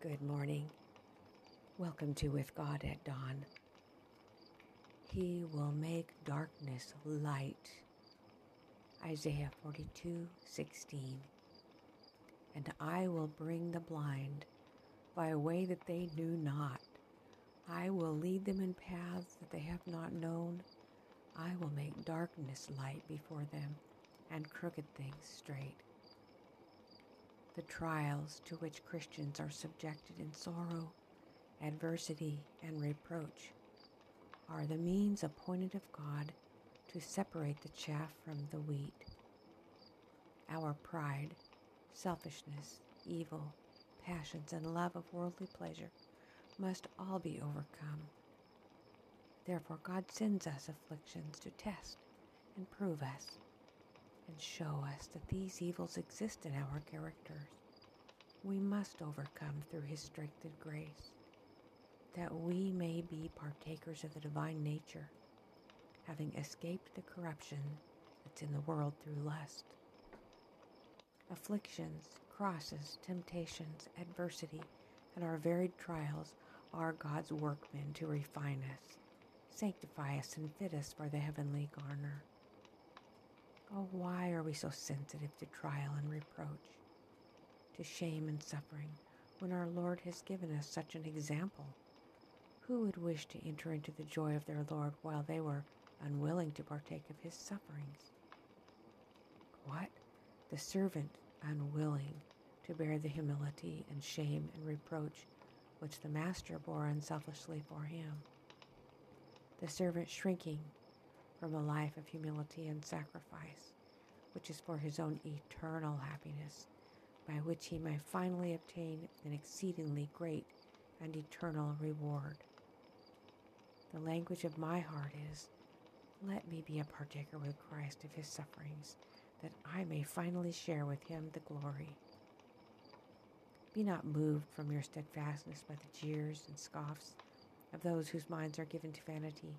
Good morning. Welcome to With God at Dawn. He will make darkness light. Isaiah 42 16. And I will bring the blind by a way that they knew not. I will lead them in paths that they have not known. I will make darkness light before them and crooked things straight. The trials to which Christians are subjected in sorrow, adversity, and reproach are the means appointed of God to separate the chaff from the wheat. Our pride, selfishness, evil, passions, and love of worldly pleasure must all be overcome. Therefore, God sends us afflictions to test and prove us and show us that these evils exist in our characters. We must overcome through His strengthened grace, that we may be partakers of the divine nature, having escaped the corruption that's in the world through lust. Afflictions, crosses, temptations, adversity, and our varied trials are God's workmen to refine us, sanctify us, and fit us for the heavenly garner. Oh, why are we so sensitive to trial and reproach, to shame and suffering, when our Lord has given us such an example? Who would wish to enter into the joy of their Lord while they were unwilling to partake of his sufferings? What? The servant unwilling to bear the humility and shame and reproach which the Master bore unselfishly for him. The servant shrinking from a life of humility and sacrifice, which is for his own eternal happiness, by which he may finally obtain an exceedingly great and eternal reward. The language of my heart is, Let me be a partaker with Christ of his sufferings, that I may finally share with him the glory. Be not moved from your steadfastness by the jeers and scoffs of those whose minds are given to vanity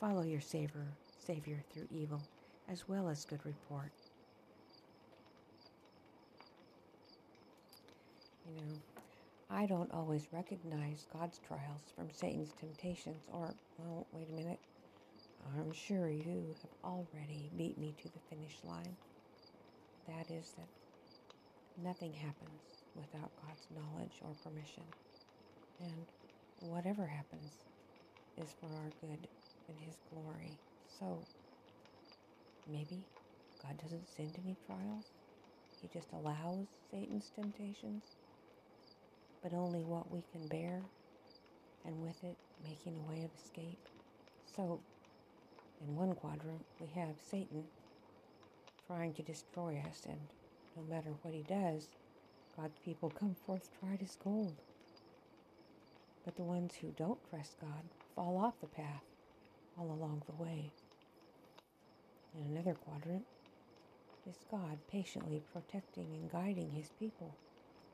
Follow your Savior, Savior through evil as well as good report. You know, I don't always recognize God's trials from Satan's temptations, or, well, wait a minute. I'm sure you have already beat me to the finish line. That is that nothing happens without God's knowledge or permission. And whatever happens is for our good and His glory. So maybe God doesn't send any trials. He just allows Satan's temptations, but only what we can bear, and with it, making a way of escape. So, in one quadrant, we have Satan trying to destroy us, and no matter what he does, God's people come forth tried as gold. But the ones who don't trust God fall off the path all along the way. In another quadrant is God patiently protecting and guiding his people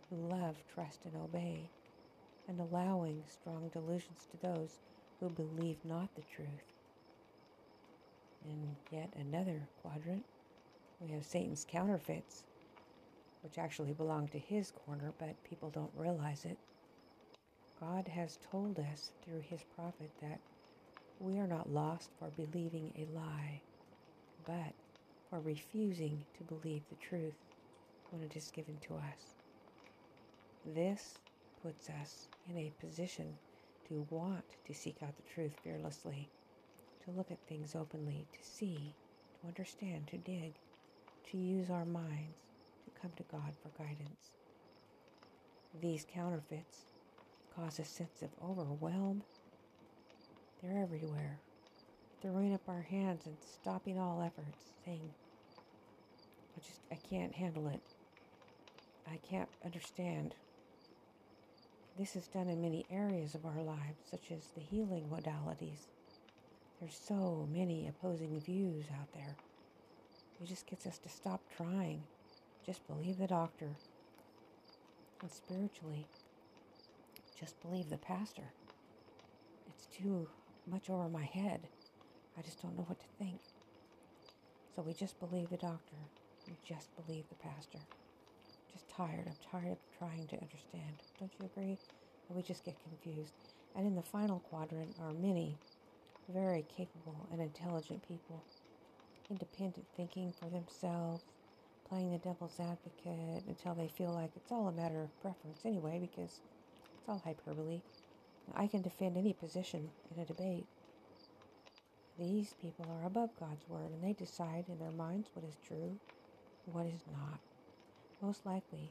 who love, trust, and obey, and allowing strong delusions to those who believe not the truth. In yet another quadrant, we have Satan's counterfeits, which actually belong to his corner, but people don't realize it. God has told us through his prophet that we are not lost for believing a lie, but for refusing to believe the truth when it is given to us. This puts us in a position to want to seek out the truth fearlessly, to look at things openly, to see, to understand, to dig, to use our minds to come to God for guidance. These counterfeits cause a sense of overwhelm they're everywhere, throwing up our hands and stopping all efforts, saying, I just, I can't handle it. I can't understand. This is done in many areas of our lives, such as the healing modalities. There's so many opposing views out there. It just gets us to stop trying. Just believe the doctor. And spiritually, just believe the pastor. It's too much over my head. I just don't know what to think. So we just believe the doctor. We just believe the pastor. just tired. I'm tired of trying to understand. Don't you agree? And we just get confused. And in the final quadrant are many very capable and intelligent people, independent thinking for themselves, playing the devil's advocate until they feel like it's all a matter of preference anyway, because it's all hyperbole. I can defend any position in a debate. These people are above God's word and they decide in their minds what is true and what is not. Most likely,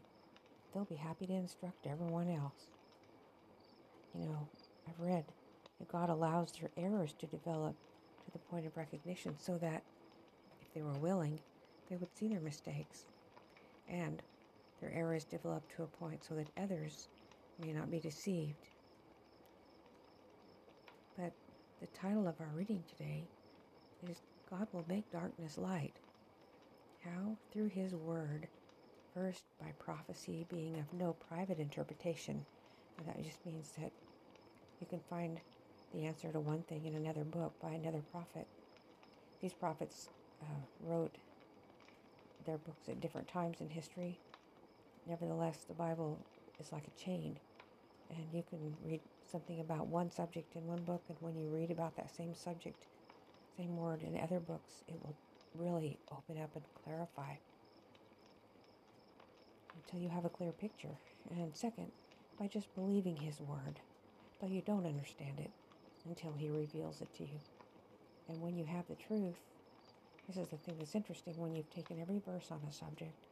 they'll be happy to instruct everyone else. You know, I've read that God allows their errors to develop to the point of recognition so that if they were willing, they would see their mistakes and their errors develop to a point so that others may not be deceived. But the title of our reading today is God will make darkness light. How? Through His Word. First, by prophecy being of no private interpretation. And that just means that you can find the answer to one thing in another book by another prophet. These prophets uh, wrote their books at different times in history. Nevertheless, the Bible is like a chain, and you can read something about one subject in one book, and when you read about that same subject, same word in other books, it will really open up and clarify until you have a clear picture. And second, by just believing His word, but you don't understand it until He reveals it to you. And when you have the truth, this is the thing that's interesting when you've taken every verse on a subject,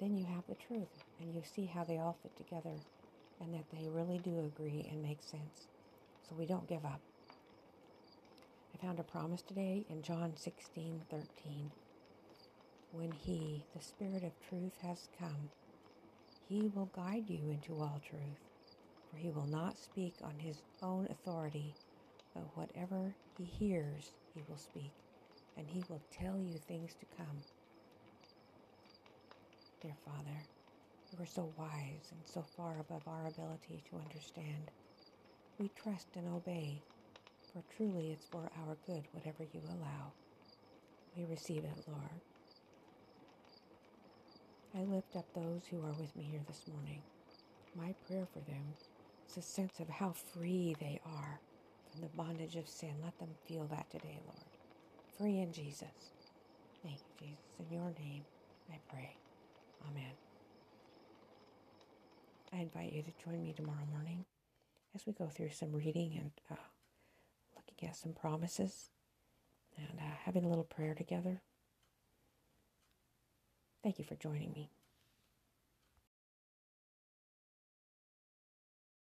then you have the truth and you see how they all fit together and that they really do agree and make sense. So we don't give up. I found a promise today in John 16 13. When He, the Spirit of truth, has come, He will guide you into all truth, for He will not speak on His own authority, but whatever He hears, He will speak, and He will tell you things to come. Dear Father, you are so wise and so far above our ability to understand. We trust and obey, for truly it's for our good whatever you allow. We receive it, Lord. I lift up those who are with me here this morning. My prayer for them is a sense of how free they are from the bondage of sin. Let them feel that today, Lord. Free in Jesus. Thank you, Jesus. In your name, I pray. Amen. I invite you to join me tomorrow morning as we go through some reading and uh, looking at some promises and uh, having a little prayer together. Thank you for joining me.